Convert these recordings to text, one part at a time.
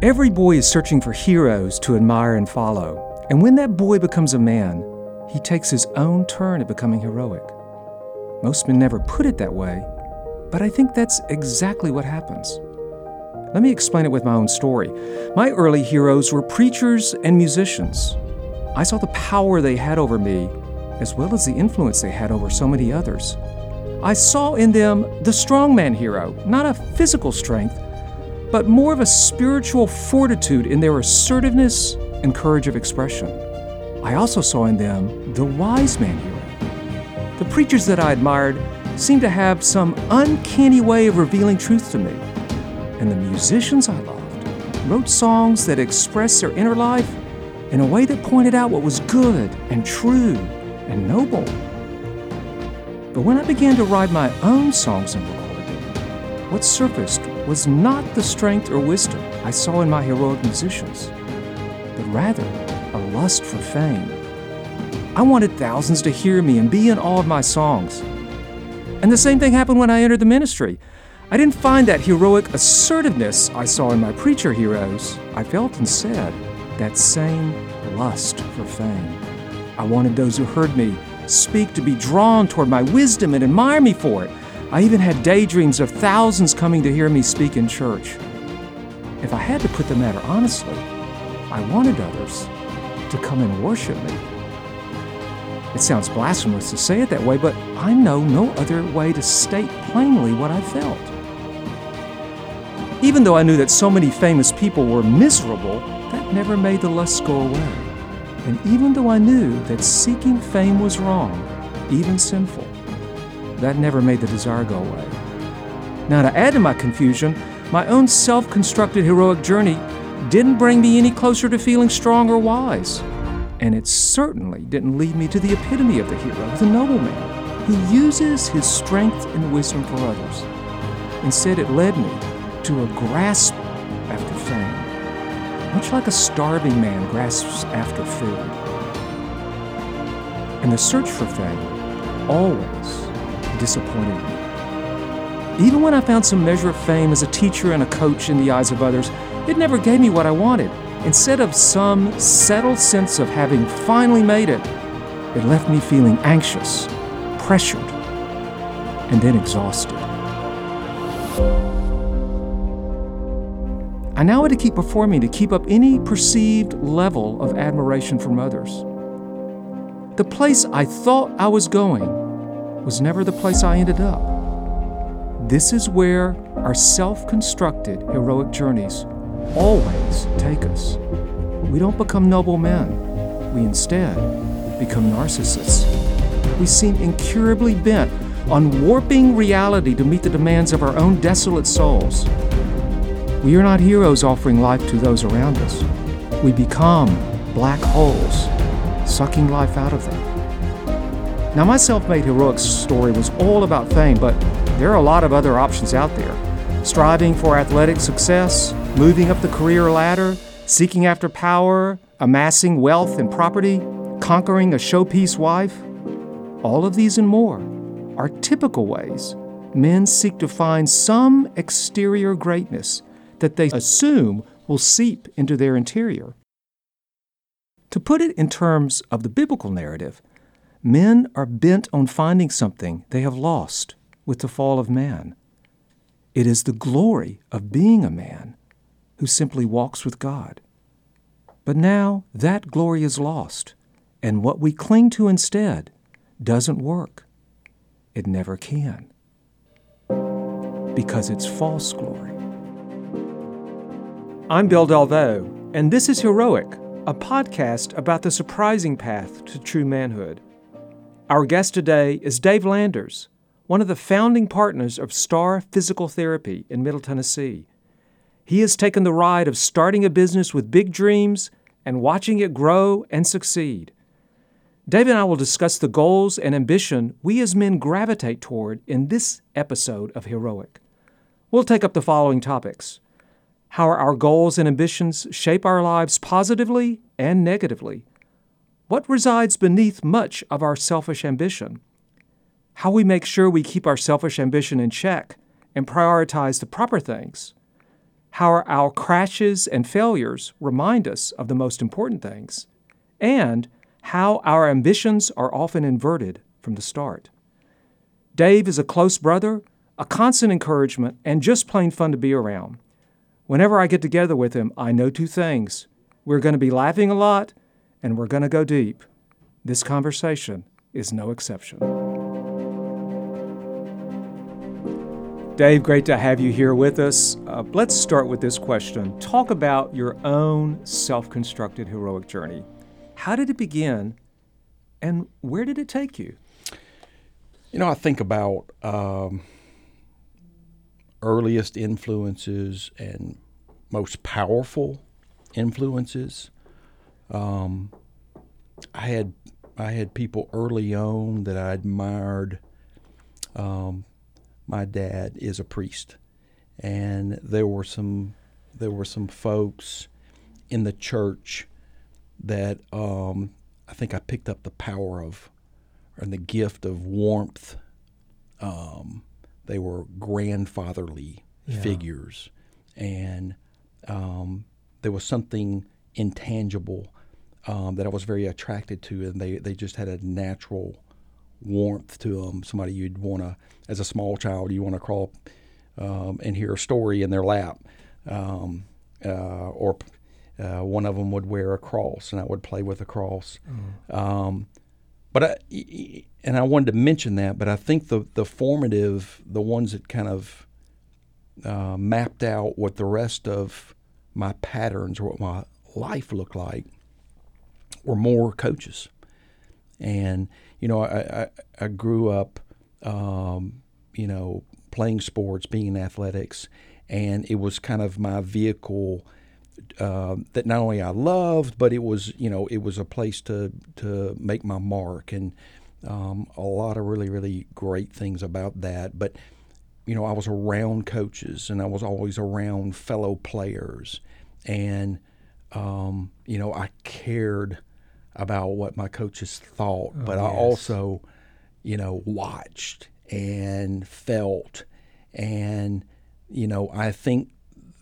Every boy is searching for heroes to admire and follow. And when that boy becomes a man, he takes his own turn at becoming heroic. Most men never put it that way, but I think that's exactly what happens. Let me explain it with my own story. My early heroes were preachers and musicians. I saw the power they had over me, as well as the influence they had over so many others. I saw in them the strongman hero, not a physical strength, but more of a spiritual fortitude in their assertiveness and courage of expression. I also saw in them the wise man hero. The preachers that I admired seemed to have some uncanny way of revealing truth to me. And the musicians I loved wrote songs that expressed their inner life in a way that pointed out what was good and true and noble. But when I began to write my own songs and record them, what surfaced was not the strength or wisdom I saw in my heroic musicians, but rather a lust for fame. I wanted thousands to hear me and be in awe of my songs. And the same thing happened when I entered the ministry. I didn't find that heroic assertiveness I saw in my preacher heroes. I felt instead that same lust for fame. I wanted those who heard me speak to be drawn toward my wisdom and admire me for it. I even had daydreams of thousands coming to hear me speak in church. If I had to put the matter honestly, I wanted others to come and worship me. It sounds blasphemous to say it that way, but I know no other way to state plainly what I felt. Even though I knew that so many famous people were miserable, that never made the lust go away. And even though I knew that seeking fame was wrong, even sinful, that never made the desire go away. Now, to add to my confusion, my own self constructed heroic journey didn't bring me any closer to feeling strong or wise. And it certainly didn't lead me to the epitome of the hero, the nobleman, who uses his strength and wisdom for others. Instead, it led me to a grasp after fame, much like a starving man grasps after food. And the search for fame always disappointed me. Even when I found some measure of fame as a teacher and a coach in the eyes of others, it never gave me what I wanted. Instead of some settled sense of having finally made it, it left me feeling anxious, pressured, and then exhausted. I now had to keep performing to keep up any perceived level of admiration from others. The place I thought I was going was never the place I ended up. This is where our self constructed heroic journeys always take us. We don't become noble men, we instead become narcissists. We seem incurably bent on warping reality to meet the demands of our own desolate souls. We are not heroes offering life to those around us. We become black holes, sucking life out of them. Now, my self made heroics story was all about fame, but there are a lot of other options out there. Striving for athletic success, moving up the career ladder, seeking after power, amassing wealth and property, conquering a showpiece wife. All of these and more are typical ways men seek to find some exterior greatness that they assume will seep into their interior. To put it in terms of the biblical narrative, Men are bent on finding something they have lost with the fall of man. It is the glory of being a man who simply walks with God. But now that glory is lost, and what we cling to instead doesn't work. It never can. Because it's false glory. I'm Bill Delvaux, and this is Heroic, a podcast about the surprising path to true manhood. Our guest today is Dave Landers, one of the founding partners of STAR Physical Therapy in Middle Tennessee. He has taken the ride of starting a business with big dreams and watching it grow and succeed. Dave and I will discuss the goals and ambition we as men gravitate toward in this episode of Heroic. We'll take up the following topics how our goals and ambitions shape our lives positively and negatively what resides beneath much of our selfish ambition? How we make sure we keep our selfish ambition in check and prioritize the proper things? how our, crashes and failures remind us of the most important things, and how our ambitions are often inverted from the start. Dave is a close brother, a constant encouragement, and just plain fun to be around. Whenever I get together with him, I know two things. We're going to be laughing a lot, and we're going to go deep. This conversation is no exception. Dave, great to have you here with us. Uh, let's start with this question. Talk about your own self constructed heroic journey. How did it begin, and where did it take you? You know, I think about um, earliest influences and most powerful influences. Um, I had I had people early on that I admired. Um, my dad is a priest, and there were some there were some folks in the church that um, I think I picked up the power of and the gift of warmth. Um, they were grandfatherly yeah. figures, and um, there was something intangible um, that I was very attracted to, and they, they just had a natural warmth to them. Somebody you'd want to, as a small child, you want to crawl um, and hear a story in their lap, um, uh, or uh, one of them would wear a cross, and I would play with a cross. Mm. but I, and I wanted to mention that, but I think the the formative, the ones that kind of uh, mapped out what the rest of my patterns or what my life looked like were more coaches. And you know, I I, I grew up, um, you know, playing sports, being in athletics, and it was kind of my vehicle. Uh, that not only I loved, but it was you know it was a place to to make my mark and um, a lot of really really great things about that. But you know I was around coaches and I was always around fellow players, and um, you know I cared about what my coaches thought, oh, but I also, you know, watched and felt, and you know, I think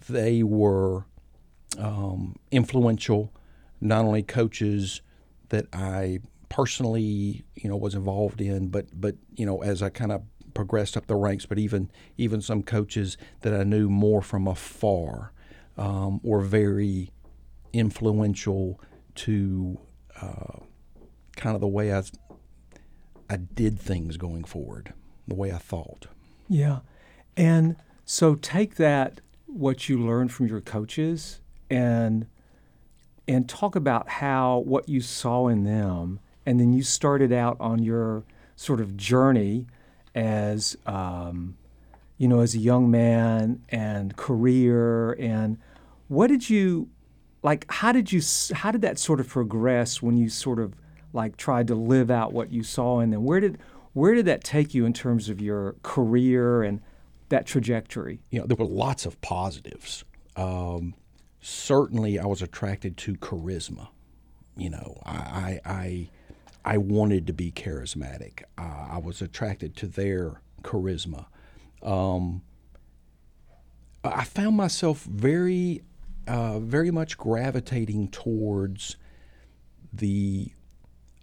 they were um, influential, not only coaches that I personally, you know, was involved in, but but you know, as I kind of progressed up the ranks, but even even some coaches that I knew more from afar um, were very influential to uh, kind of the way I, I did things going forward, the way I thought. Yeah. And so take that, what you learned from your coaches, and and talk about how what you saw in them, and then you started out on your sort of journey as um, you know as a young man and career and what did you like how did you how did that sort of progress when you sort of like tried to live out what you saw? And then where did where did that take you in terms of your career and that trajectory? You know there were lots of positives. Um, certainly i was attracted to charisma. You know i i i, I wanted to be charismatic. Uh, i was attracted to their charisma. Um, i found myself very uh, very much gravitating towards the,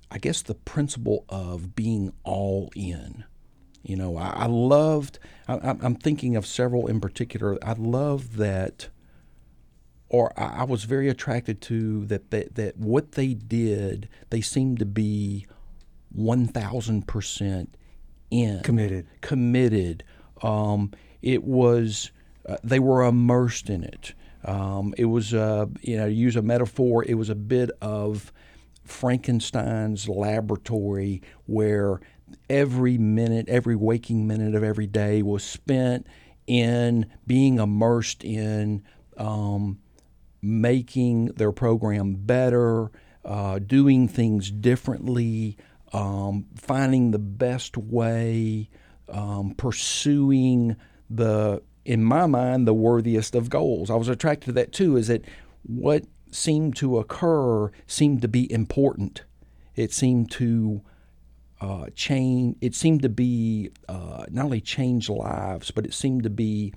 I guess, the principle of being all in. You know, I, I loved, I, am thinking of several in particular. I love that, or I, I was very attracted to that, that, that what they did, they seemed to be 1000% in. Committed. Committed. Um, it was, uh, they were immersed in it. Um, it was, uh, you know, use a metaphor, it was a bit of Frankenstein's laboratory where every minute, every waking minute of every day was spent in being immersed in um, making their program better, uh, doing things differently, um, finding the best way, um, pursuing the in my mind, the worthiest of goals. I was attracted to that too, is that what seemed to occur seemed to be important. It seemed to uh, change, it seemed to be uh, not only change lives, but it seemed to be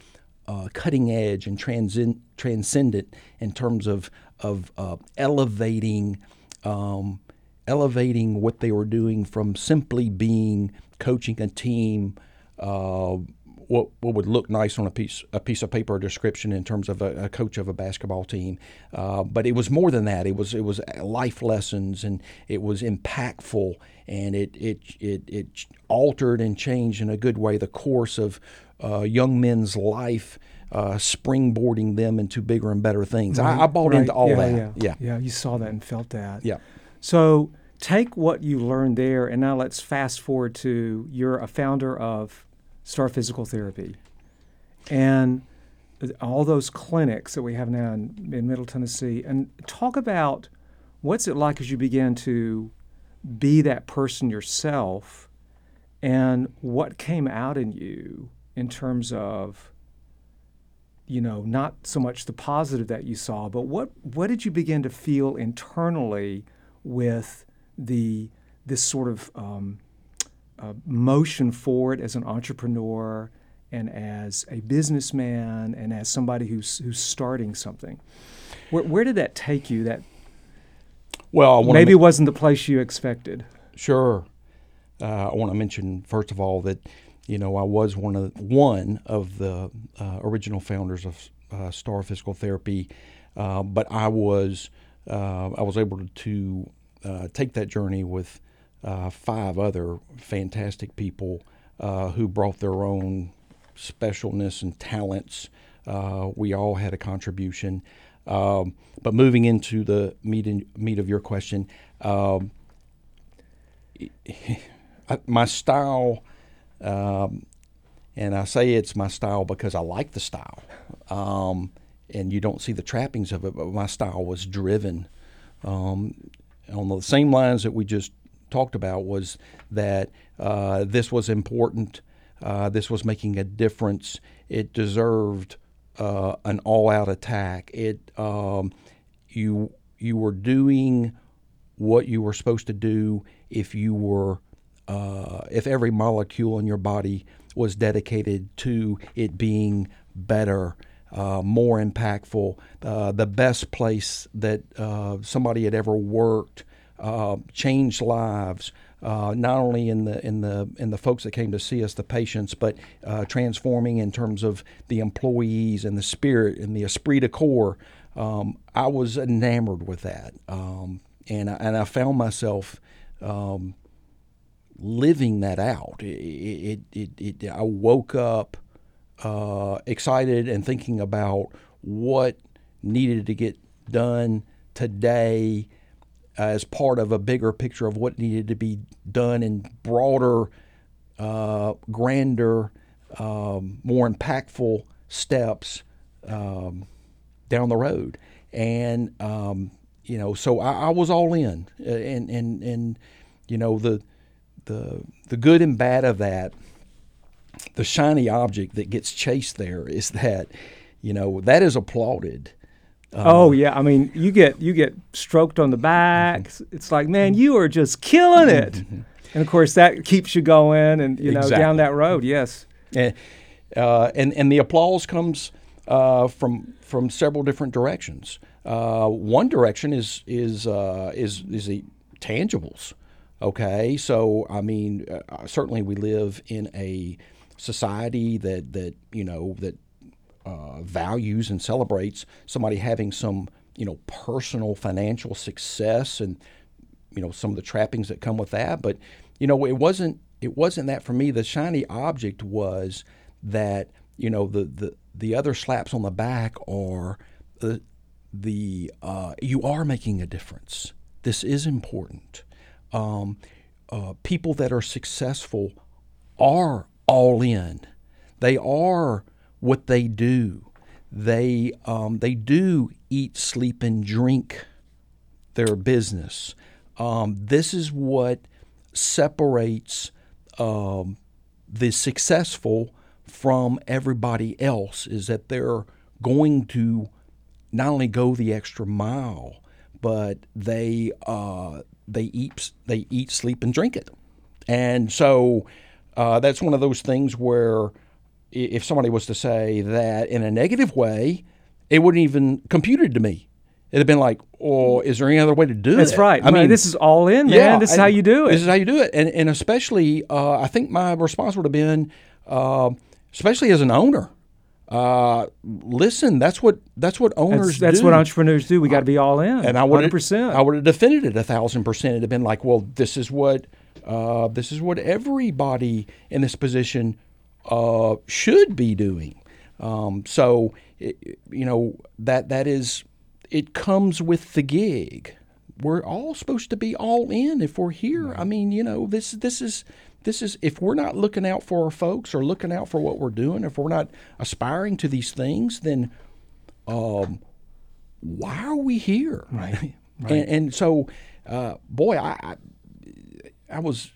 uh, cutting edge and transcend, transcendent in terms of of uh, elevating um, elevating what they were doing from simply being coaching a team. Uh, what, what would look nice on a piece a piece of paper a description in terms of a, a coach of a basketball team, uh, but it was more than that. It was it was life lessons and it was impactful and it it it, it altered and changed in a good way the course of uh, young men's life. Uh, springboarding them into bigger and better things. Right, I, I, bought right. into all yeah, that. Yeah. yeah, yeah, you saw that and felt that. yeah. So take what you learned there, and now let's fast forward to you're a founder of Star Physical Therapy, and all those clinics that we have now in, in Middle Tennessee. And talk about what's it like as you begin to be that person yourself, and what came out in you in terms of you know, not so much the positive that you saw, but what what did you begin to feel internally with the this sort of um, uh, motion forward as an entrepreneur and as a businessman and as somebody who's who's starting something? Where, where did that take you? That Well, I maybe make, wasn't the place you expected. Sure. Uh, I want to mention first of all that you know I was one of one of the uh, original founders of uh, Star Physical Therapy, uh, but I was uh, I was able to uh, take that journey with five other fantastic people who brought their own specialness and talents. we all had a contribution. Um, but moving into the meat, in, meat of your question, um, my style, um, and I say it's my style because I like the style, um, and you don't see the trappings of it, but my style was driven um, on the same lines that we just talked about. Was that uh, this was important? Uh, this was making a difference. It deserved uh, an all-out attack. It um, you you were doing what you were supposed to do if you were uh, if every molecule in your body was dedicated to it being better, uh, more impactful, uh, the best place that uh, somebody had ever worked, uh, changed lives. Uh, not only in the in the in the folks that came to see us, the patients, but transforming in terms of the employees and the spirit and the esprit de corps. Um, I was enamored with that, um, and I, and I found myself um, living that out. It, it, it, it I woke up uh, excited and thinking about what needed to get done today as part of a bigger picture of what needed to be done in broader, uh, grander, um, more impactful steps um, down the road. And um, you know, so I, I was all in, and and and you know the the the good and bad of that the shiny object that gets chased there is that you know that is applauded oh yeah i mean you get you get stroked on the back mm-hmm. it's like man you are just killing it mm-hmm. and of course that keeps you going and you know exactly. down that road yes and uh, and, and the applause comes uh, from from several different directions uh, one direction is is uh, is is the tangibles Okay, so I mean, uh, certainly we live in a society that that you know that uh, values and celebrates somebody having some you know personal financial success and you know some of the trappings that come with that. But you know, it wasn't it wasn't that for me. The shiny object was that you know the the the other slaps on the back are the the uh, you are making a difference. This is important um, uh, people that are successful are all in. They are what they do. They um, they do eat, sleep, and drink their business. Um, this is what separates um, the successful from everybody else. Is that they're going to not only go the extra mile, but they uh, they eat they eat, sleep, and drink it. And so uh, that's one of those things where if somebody was to say that in a negative way, it wouldn't even computed to me. It'd have been like, "Oh, is there any other way to do That's it?" That's right. I mean, this is all in, man. this is how you do it. This is how you do it, and and especially, uh, I think my response would have been, uh, especially as an owner, uh, listen, that's what that's what owners That's, that's what entrepreneurs do. We got to be all in. and I would percent. I would have defended it a thousand percent. It'd have been like, well, this is what uh, this is what everybody in this position uh, should be doing. Um, so it, you know that that is it comes with the gig. We're all supposed to be all in if we're here. I mean, you know, this this is this is if we're not looking out for our folks or looking out for what we're doing, if we're not aspiring to these things, then um, why are we here? Right, And, and so, uh, boy, I, I I was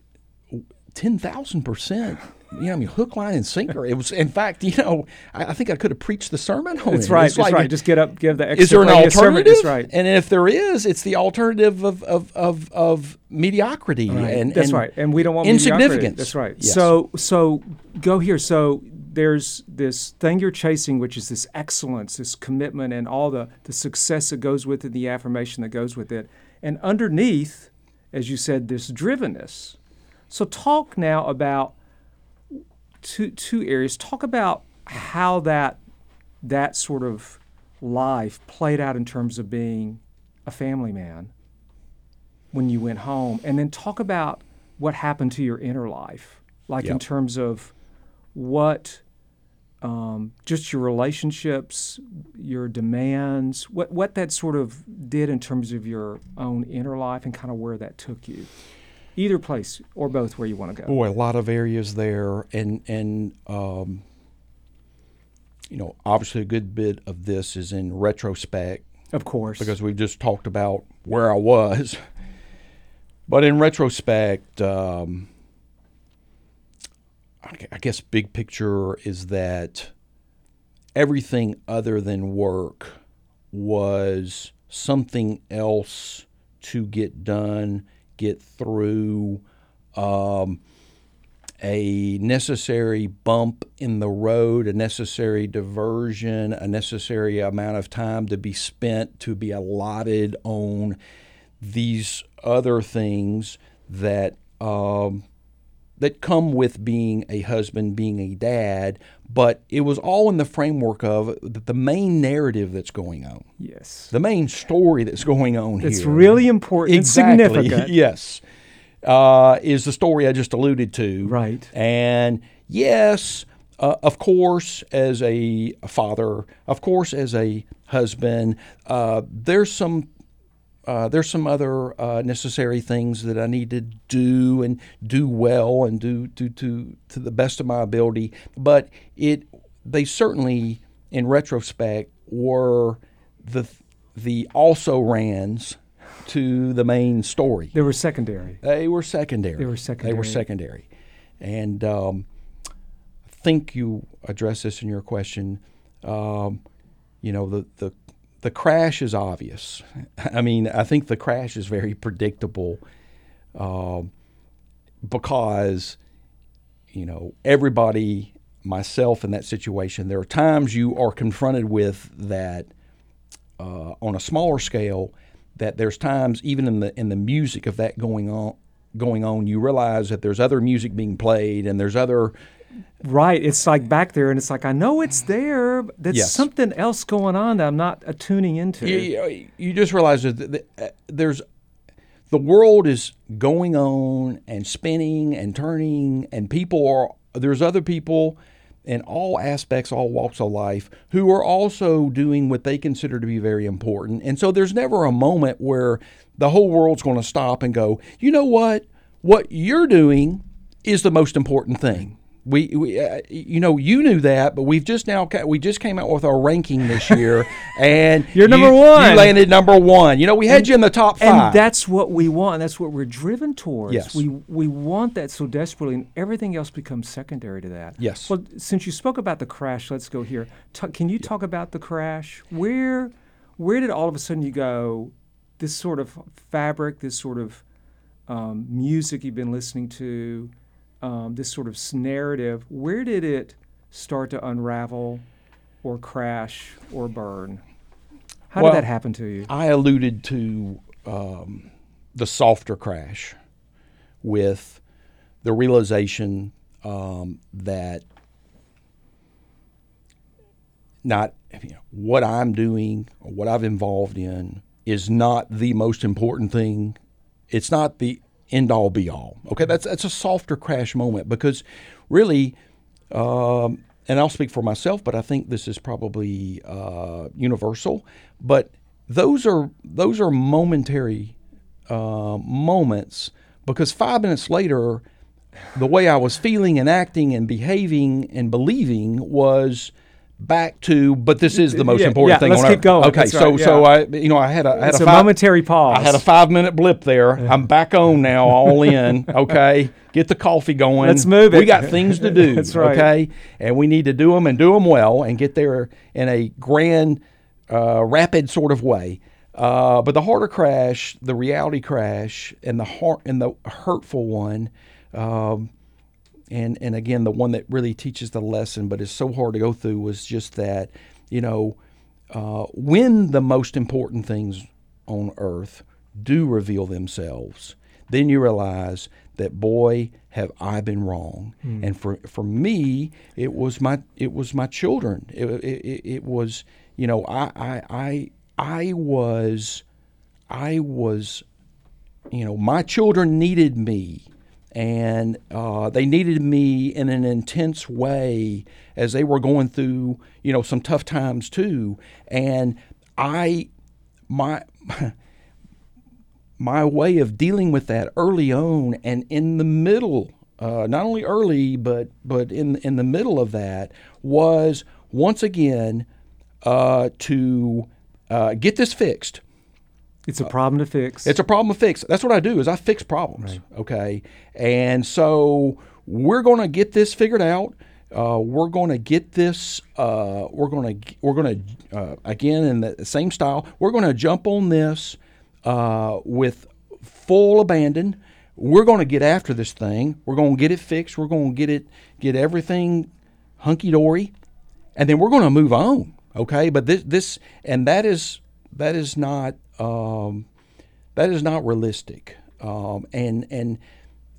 ten thousand percent. You know, I mean, hook, line, and sinker. It was, in fact, you know, I, I think I could have preached the sermon on That's it. right. It's That's like, right. Just get up, give the extra. is there an sermon. alternative? That's right. And if there is, it's the alternative of of of, of mediocrity and That's and right, and we don't want mediocrity. insignificance. That's right. Yes. So, so go here. So there's this thing you're chasing, which is this excellence, this commitment, and all the the success that goes with it, the affirmation that goes with it, and underneath, as you said, this drivenness. So talk now about two two areas. Talk about how that that sort of life played out in terms of being a family man when you went home, and then talk about what happened to your inner life, like in terms of what um, just your relationships, your demands, what what that sort of did in terms of your own inner life, and kind of where that took you. Either place or both, where you want to go. boy, a lot of areas there, and and um, you know, obviously a good bit of this is in retrospect Of course, because we've just talked about where I was. But in retrospect, um, I I guess big picture is that everything other than work was something else to get done, get through, um, a necessary bump in the road, a necessary diversion, a necessary amount of time to be spent, to be allotted on these other things that um, that come with being a husband, being a dad. But it was all in the framework of the the main narrative that's going on, yes, the main story that's going on it's here. It's really important, and exactly. significant. yes, uh, is the story I just alluded to. Right. And yes, uh, of course, as a father, of course, as a husband, uh, there's some. Uh, there's some other uh, necessary things that I need to do and do well and do to, to to the best of my ability. But it they certainly, in retrospect, were the the also rans to the main story. They were secondary. They were secondary. They were secondary. They were secondary. And um, I think you address this in your question. Um, you know, the, the the crash is obvious. I mean, I think the crash is very predictable um, because, you know, everybody, myself in that situation, there are times you are confronted with that uh, on a smaller scale that there's times even in the in the music of that going on going on you realize that there's other music being played and there's other Right. It's like back there, and it's like I know it's there. But there's Yes. something else going on that I'm not attuning into. you, you just realize that th- th- uh, there's the world is going on and spinning and turning and people are there's other people in all aspects all walks of life who are also doing what they consider to be very important and so there's never a moment where the whole world's going to stop and go you know what what you're doing is the most important thing we, we uh, you know, you knew that, but we've just now we just came out with our ranking this year, and You're number you- one. You landed number one. You know, we had you in the top five. And that's what we want. That's what we're driven towards. Yes. We we want that so desperately, and everything else becomes secondary to that. Yes. Well, since you spoke about the crash, let's go here. Ta can you talk about the crash? Where where did all of a sudden you go? This sort of fabric, this sort of um, music you've been listening to, um, this sort of narrative. Where did it start to unravel or crash or burn? How Well, did that happen to you? I alluded to um, the softer crash with the realization um, that not you know, what I'm doing or what I've involved in is not the most important thing. It's not the end all be all. Okay, that's that's a softer crash moment because really, um, and I'll speak for myself, but I think this is probably uh, universal. But those are those are momentary uh, moments because five minutes later, the way I was feeling and acting and behaving and believing was back to but this is the most Yeah, important yeah, thing let's on keep earth. going. okay That's so right, so i you know i had a I had a five, momentary pause. i had a five minute blip there i'm back on now all in okay get the coffee going Let's move it. we got things to do That's right. okay and we need to do them and do them well and get there in a grand uh, rapid sort of way uh, but the harder crash the reality crash and the heart and the hurtful one um, and and again the one that really teaches the lesson but is so hard to go through was just that you know uh, when the most important things on earth do reveal themselves then you realize that boy have I been wrong. And for for me it was my it was my children. It, it, it- it was you know I I I, I was I was you know, my children needed me, and uh, they needed me in an intense way as they were going through, you know, some tough times too. And I, my, my way of dealing with that early on and in the middle, uh, not only early but but in in the middle of that was once again uh, to uh, get this fixed. It's a problem to fix. It's a problem to fix. That's what I do is I fix problems. Okay, and so we're going to get this figured out. Uh, we're going to get this. Uh, we're going to we're going to uh, again in the same style. We're going to jump on this uh, with full abandon. We're going to get after this thing. We're going to get it fixed. We're going to get it get everything hunky dory, and then we're going to move on. Okay, but this this and that is that is not um, that is not realistic. Um, and and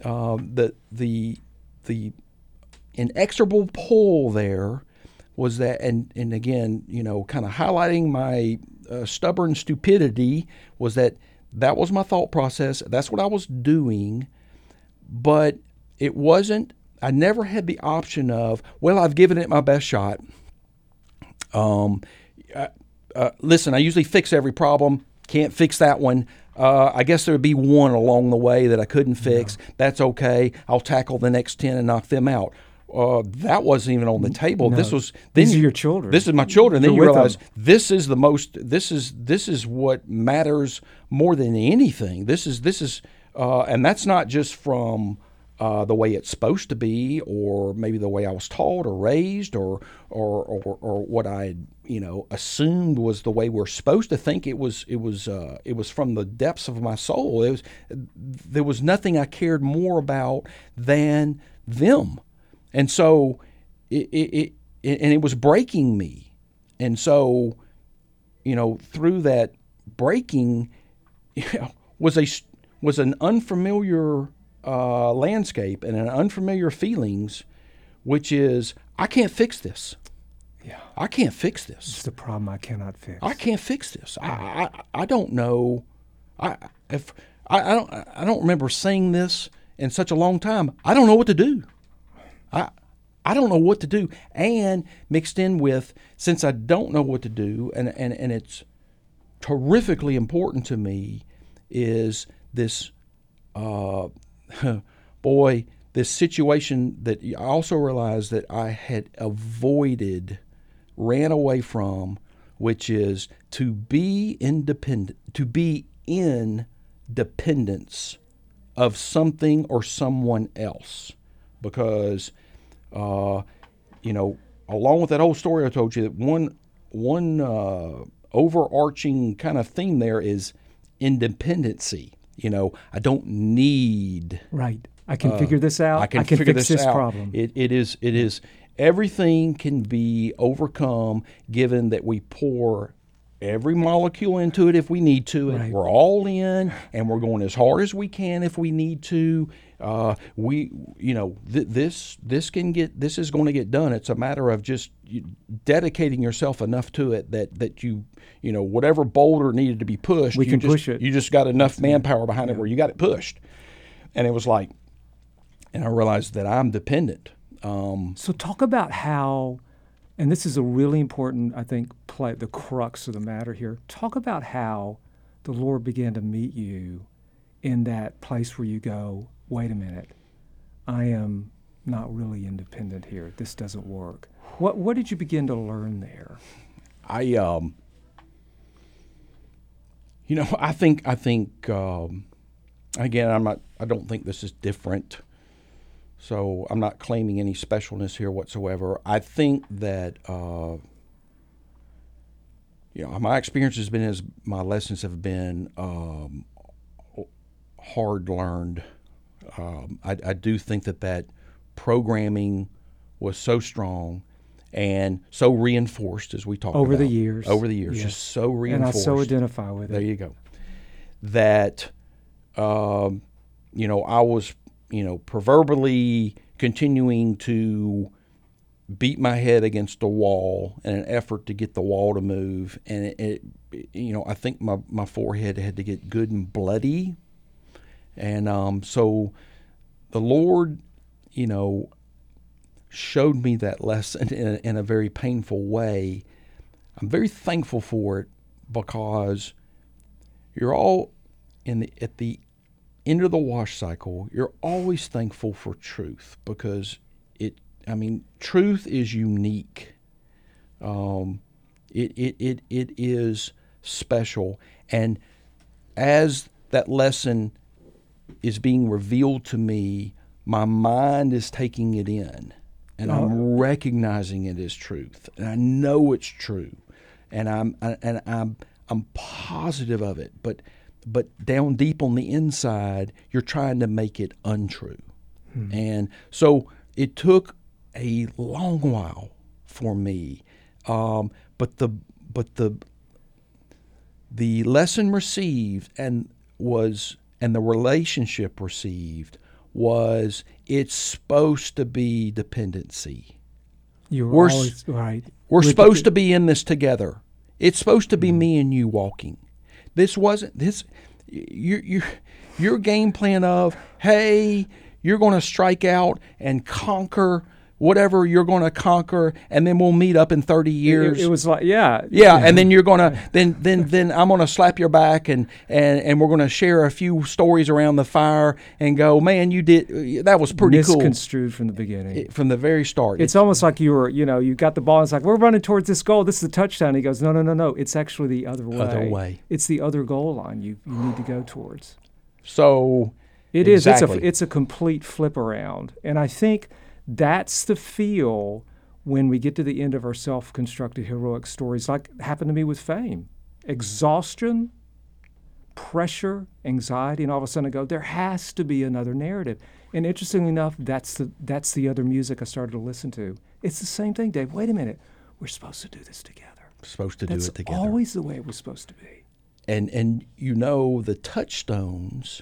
um, the the the inexorable pull there was that, and and again, you know, kind of highlighting my uh, stubborn stupidity was that that was my thought process. That's what I was doing, but it wasn't. I never had the option of, well, I've given it my best shot. Um, uh, uh, listen, I usually fix every problem. Can't fix that one. Uh, I guess there would be one along the way that I couldn't fix. That's okay. I'll tackle the next ten and knock them out. Uh, that wasn't even on the table. This was then These are your children. This is my children. Then You're you with them. realize this is the most. This is this is what matters more than anything. This is this is, uh, and that's not just from uh, the way it's supposed to be, or maybe the way I was taught or raised, or or or, or what I you know assumed was the way we're supposed to think. It was it was uh, it was from the depths of my soul. It was there was nothing I cared more about than them, and so it it, it and it was breaking me, and so you know through that breaking you know, was a was an unfamiliar uh, landscape and an unfamiliar feelings, which is I can't fix this. Yeah. I can't fix this. It's a problem I cannot fix. I can't fix this. I, I, I don't know. I if I, I don't I don't remember saying this in such a long time. I don't know what to do. I I don't know what to do. And mixed in with since I don't know what to do and and, and it's terrifically important to me is this uh, boy this situation that I also realized that I had avoided ran away from which is to be independent to be in dependence of something or someone else. Because uh, you know along with that old story I told you that one one uh, overarching kind of theme there is independency you know I don't need right. I can figure this out. Uh, I can, fix figure this, this problem. It, it is it is everything can be overcome given that we pour every molecule into it if we need to. And Right. we're all in, and we're going as hard as we can if we need to. Uh, we, you know, th- this this can get this is going to get done. It's a matter of just dedicating yourself enough to it that that you, you know, whatever boulder needed to be pushed, We you can just, push it. You just got enough manpower behind it where you got it pushed, and it was like, and I realized that I'm dependent. Um, So talk about how, and this is a really important, I think, play the crux of the matter here. Talk about how the Lord began to meet you in that place where you go, wait a minute, I am not really independent here. This doesn't work. What what did you begin to learn there? I um you know I think I think um, again I'm not I don't think this is different so I'm not claiming any specialness here whatsoever I think that uh, you know my experience has been as my lessons have been um, hard learned um, I, I do think that that programming was so strong and so reinforced as we talked Over the years. over the years Yes. just so reinforced. And I so identify with it. there you go that um, you know I was you know proverbially continuing to beat my head against a wall in an effort to get the wall to move and it, it you know I think my, my forehead had to get good and bloody and um, so the Lord you know showed me that lesson in a, in a very painful way. I'm very thankful for it because you're all in the at the end of the wash cycle you're always thankful for truth because it i mean truth is unique. Um, it, it, it, it is special. And as that lesson is being revealed to me my mind is taking it in and i'm recognizing it as truth and i know it's true and i'm and i'm i'm positive of it but but down deep on the inside you're trying to make it untrue. And so it took a long while for me um, but the but the the lesson received and was and the relationship received was it's supposed to be dependency You were always right. we're With the- supposed to be in this together. It's supposed to be mm-hmm. me and you walking. This wasn't this. Your your your game plan of hey, you're going to strike out and conquer whatever you're going to conquer, and then we'll meet up in 30 years. it was like yeah, yeah, and then you're gonna then then then I'm gonna slap your back and and and we're gonna share a few stories around the fire and go, man, you did that was pretty cool misconstrued from the beginning. It- from the very start. It's almost like you were, you know, you got the ball. And it's like we're running towards this goal. This is a touchdown. He goes, no, no, no, no. It's actually the other way. Other way. It's the other goal line you you need to go towards. so It is. Exactly. It's a it's a complete flip around, and I think that's the feel when we get to the end of our self-constructed heroic stories, like happened to me with fame, exhaustion, pressure, anxiety, and all of a sudden I go, there has to be another narrative. And interestingly enough, that's the that's the other music I started to listen to. It's the same thing, Dave. Wait a minute, we're supposed to do this together. supposed to That's do it together. It's always the way we're supposed to be. and and you know the touchstones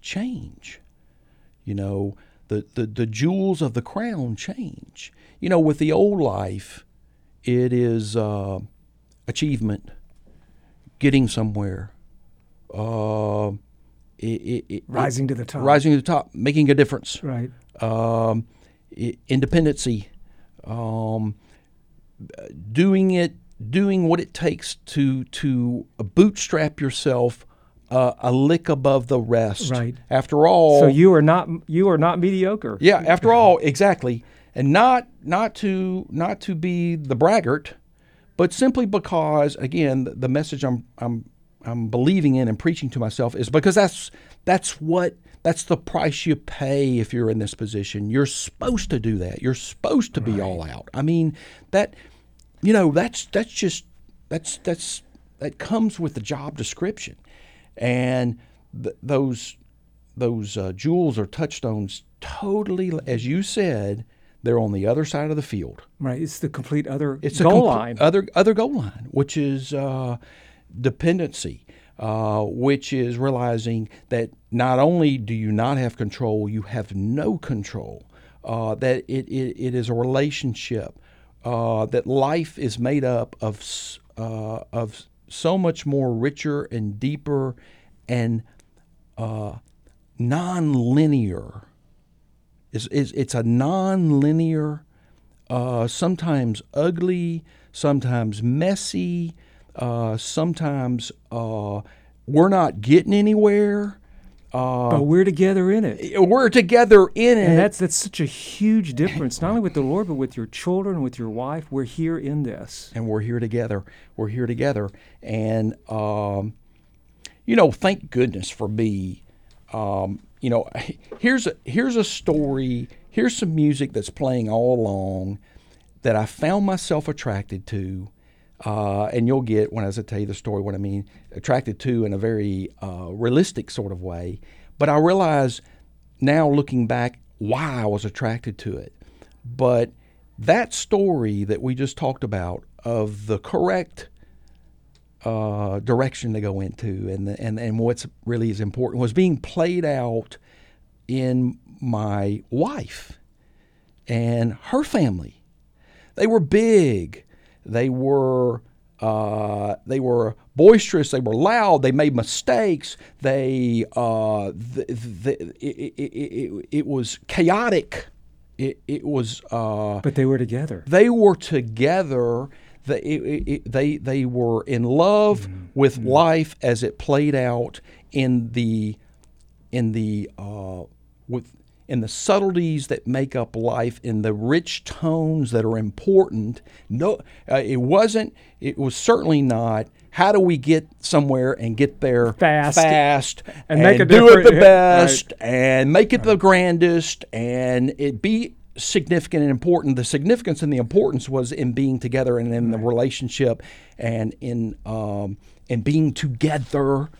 change you know the, the the jewels of the crown change you know with the old life it is uh, achievement getting somewhere uh, it, it, it, Rising to the top. rising to the top making a difference Right. um, independency, um, doing it, doing what it takes to to bootstrap yourself uh, a lick above the rest. Right. After all, So you are not you are not mediocre. yeah. After all, exactly, and not not to not to be the braggart, but simply because again the, the message I'm I'm I'm believing in and preaching to myself is because that's that's what that's the price you pay if you're in this position. You're supposed to do that. You're supposed to be all out. I mean that you know that's that's just that's that's that comes with the job description, and th- those those uh, jewels or touchstones totally, as you said, they're on the other side of the field. Right. It's the complete other It's goal a compl- line. Other other goal line, which is uh, dependency, uh, which is realizing that not only do you not have control, you have no control. Uh, that it, it, it is a relationship. Uh, that life is made up of uh, of so much more richer and deeper and uh, non-linear. Is is it's a non-linear uh, sometimes ugly, sometimes messy, uh, sometimes uh, we're not getting anywhere. Uh, but we're together in it. we're together in it. And that's that's such a huge difference, not only with the Lord, but with your children, with your wife. We're here in this. and we're here together. We're here together. And, um, you know, thank goodness for me. Um, you know, here's a, here's a story. Here's some music that's playing all along that I found myself attracted to. Uh, and you'll get when I tell you the story what I mean attracted to in a very uh, realistic sort of way. But I realize now looking back why I was attracted to it. But that story that we just talked about of the correct uh, direction to go into and, the, and, and what's really is important was being played out in my wife and her family. They were big. They were uh, they were boisterous. They were loud. They made mistakes. They uh, the, the, it, it, it, it was chaotic. It, it was uh, But they were together. they were together. They, they, they were in love with life as it played out in the in the uh, with in the subtleties that make up life, in the rich tones that are important. No, uh, it wasn't. It was certainly not. How do we get somewhere and get there Fast. fast And make a do it the best and make it the grandest and it be significant and important. The significance and the importance was in being together and in the relationship and in um, in being together.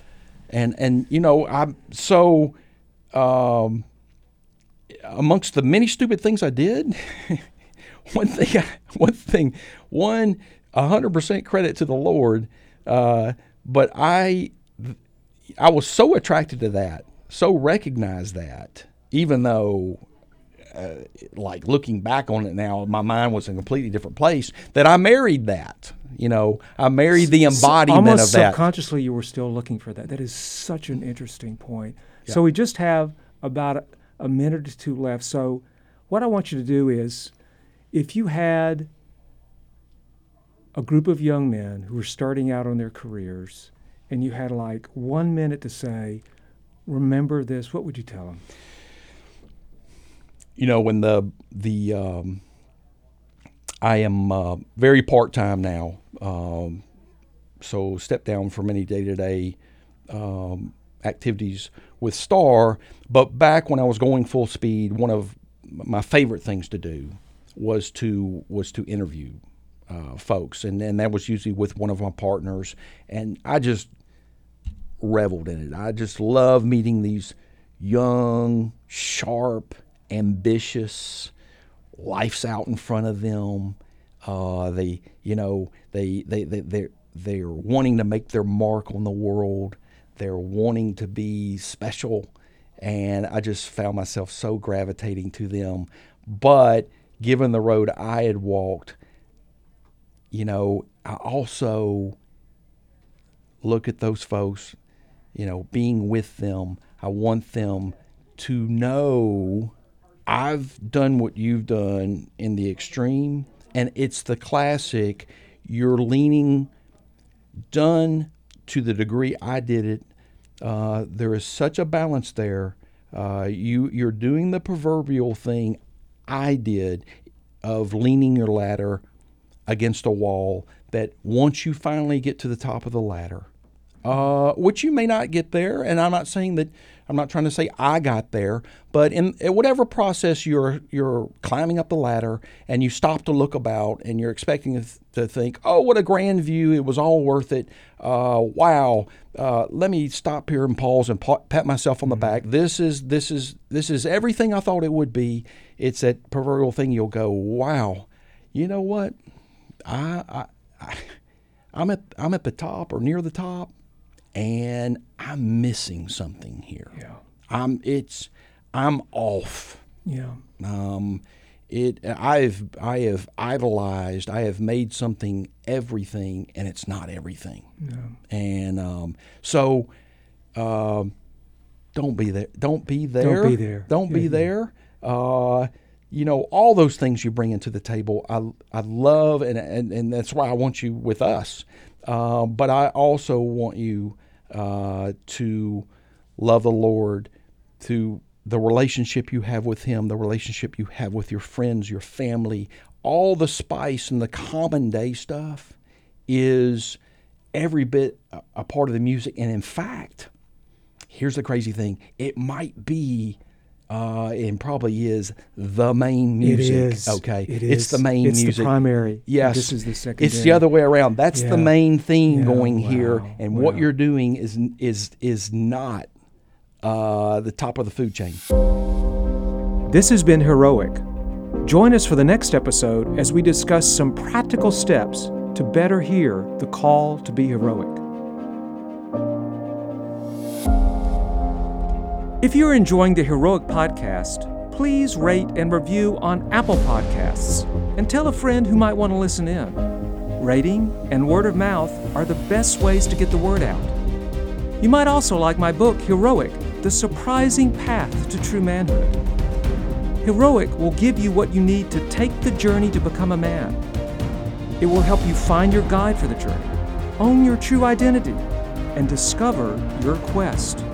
And and you know I'm so um, amongst the many stupid things I did. one thing, one thing, one hundred percent credit to the Lord. Uh, but I I was so attracted to that, so recognized that, even though, uh, like looking back on it now, my mind was in a completely different place. That I married that. You know, I married the embodiment Almost of that. subconsciously, you were still looking for that. That is such an interesting point. So we just have about a, minute or two left. So what I want you to do is, if you had a group of young men who were starting out on their careers, and you had like one minute to say, "Remember this," what would you tell them? you know when the the um, I am uh, very part time now, um, so step down from any day to day activities with Star. But back when I was going full speed, one of my favorite things to do was to was to interview uh, folks, and and that was usually with one of my partners, and I just reveled in it. I just love meeting these young, sharp, ambitious. Life's out in front of them. Uh, they, you know, they they they they're, they're wanting to make their mark on the world. They're wanting to be special, and I just found myself so gravitating to them. But given the road I had walked, you know, I also look at those folks, you know, being with them. I want them to know I've done what you've done in the extreme, and it's the classic. You're leaning done to the degree I did it. Uh, there is such a balance there. Uh, you you're doing the proverbial thing I did of leaning your ladder against a wall. That once you finally get to the top of the ladder, uh, which you may not get there. And I'm not saying that I'm not trying to say I got there, but in, in whatever process you're you're climbing up the ladder and you stop to look about and you're expecting to, th- to think, oh, what a grand view! It was all worth it. Uh, wow. Uh, let me stop here and pause and pa- pat myself on the back. This is this is this is everything I thought it would be. It's that proverbial thing. You'll go, wow. You know what? I, I, I I'm at I'm at the top or near the top, and I'm missing something here. Yeah. I'm it's I'm off. Yeah. Um, it I've I have idolized. I have made something everything, and it's not everything. Yeah. And um, so, um, don't be there. Don't be there. Don't be there. Don't be Yeah, yeah. there. Uh, you know all those things you bring into the table. I I love, and and, and that's why I want you with us. Uh, but I also want you uh, to love the Lord, to the relationship you have with Him, the relationship you have with your friends, your family, all the spice and the common day stuff is every bit a, a part of the music. And in fact, here's the crazy thing it might be. Uh, and probably is the main music. It is. Okay, It it's the main It's the music. primary. Yes, This is the secondary. It's the other way around. That's Yeah. the main theme Yeah, going here, wow, and what you're doing is is is not uh, the top of the food chain. This has been Heroic. Join us for the next episode as we discuss some practical steps to better hear the call to be heroic. If you're enjoying the Heroic Podcast, please rate and review on Apple Podcasts and tell a friend who might want to listen in. Rating and word of mouth are the best ways to get the word out. You might also like my book, Heroic The Surprising Path to True Manhood. Heroic will give you what you need to take the journey to become a man. It will help you find your guide for the journey, own your true identity, and discover your quest.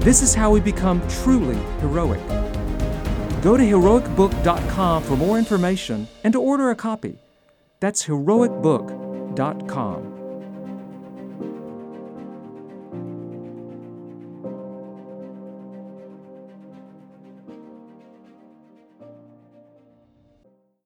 This is how we become truly heroic. Go to heroicbook.com for more information and to order a copy. That's heroicbook.com.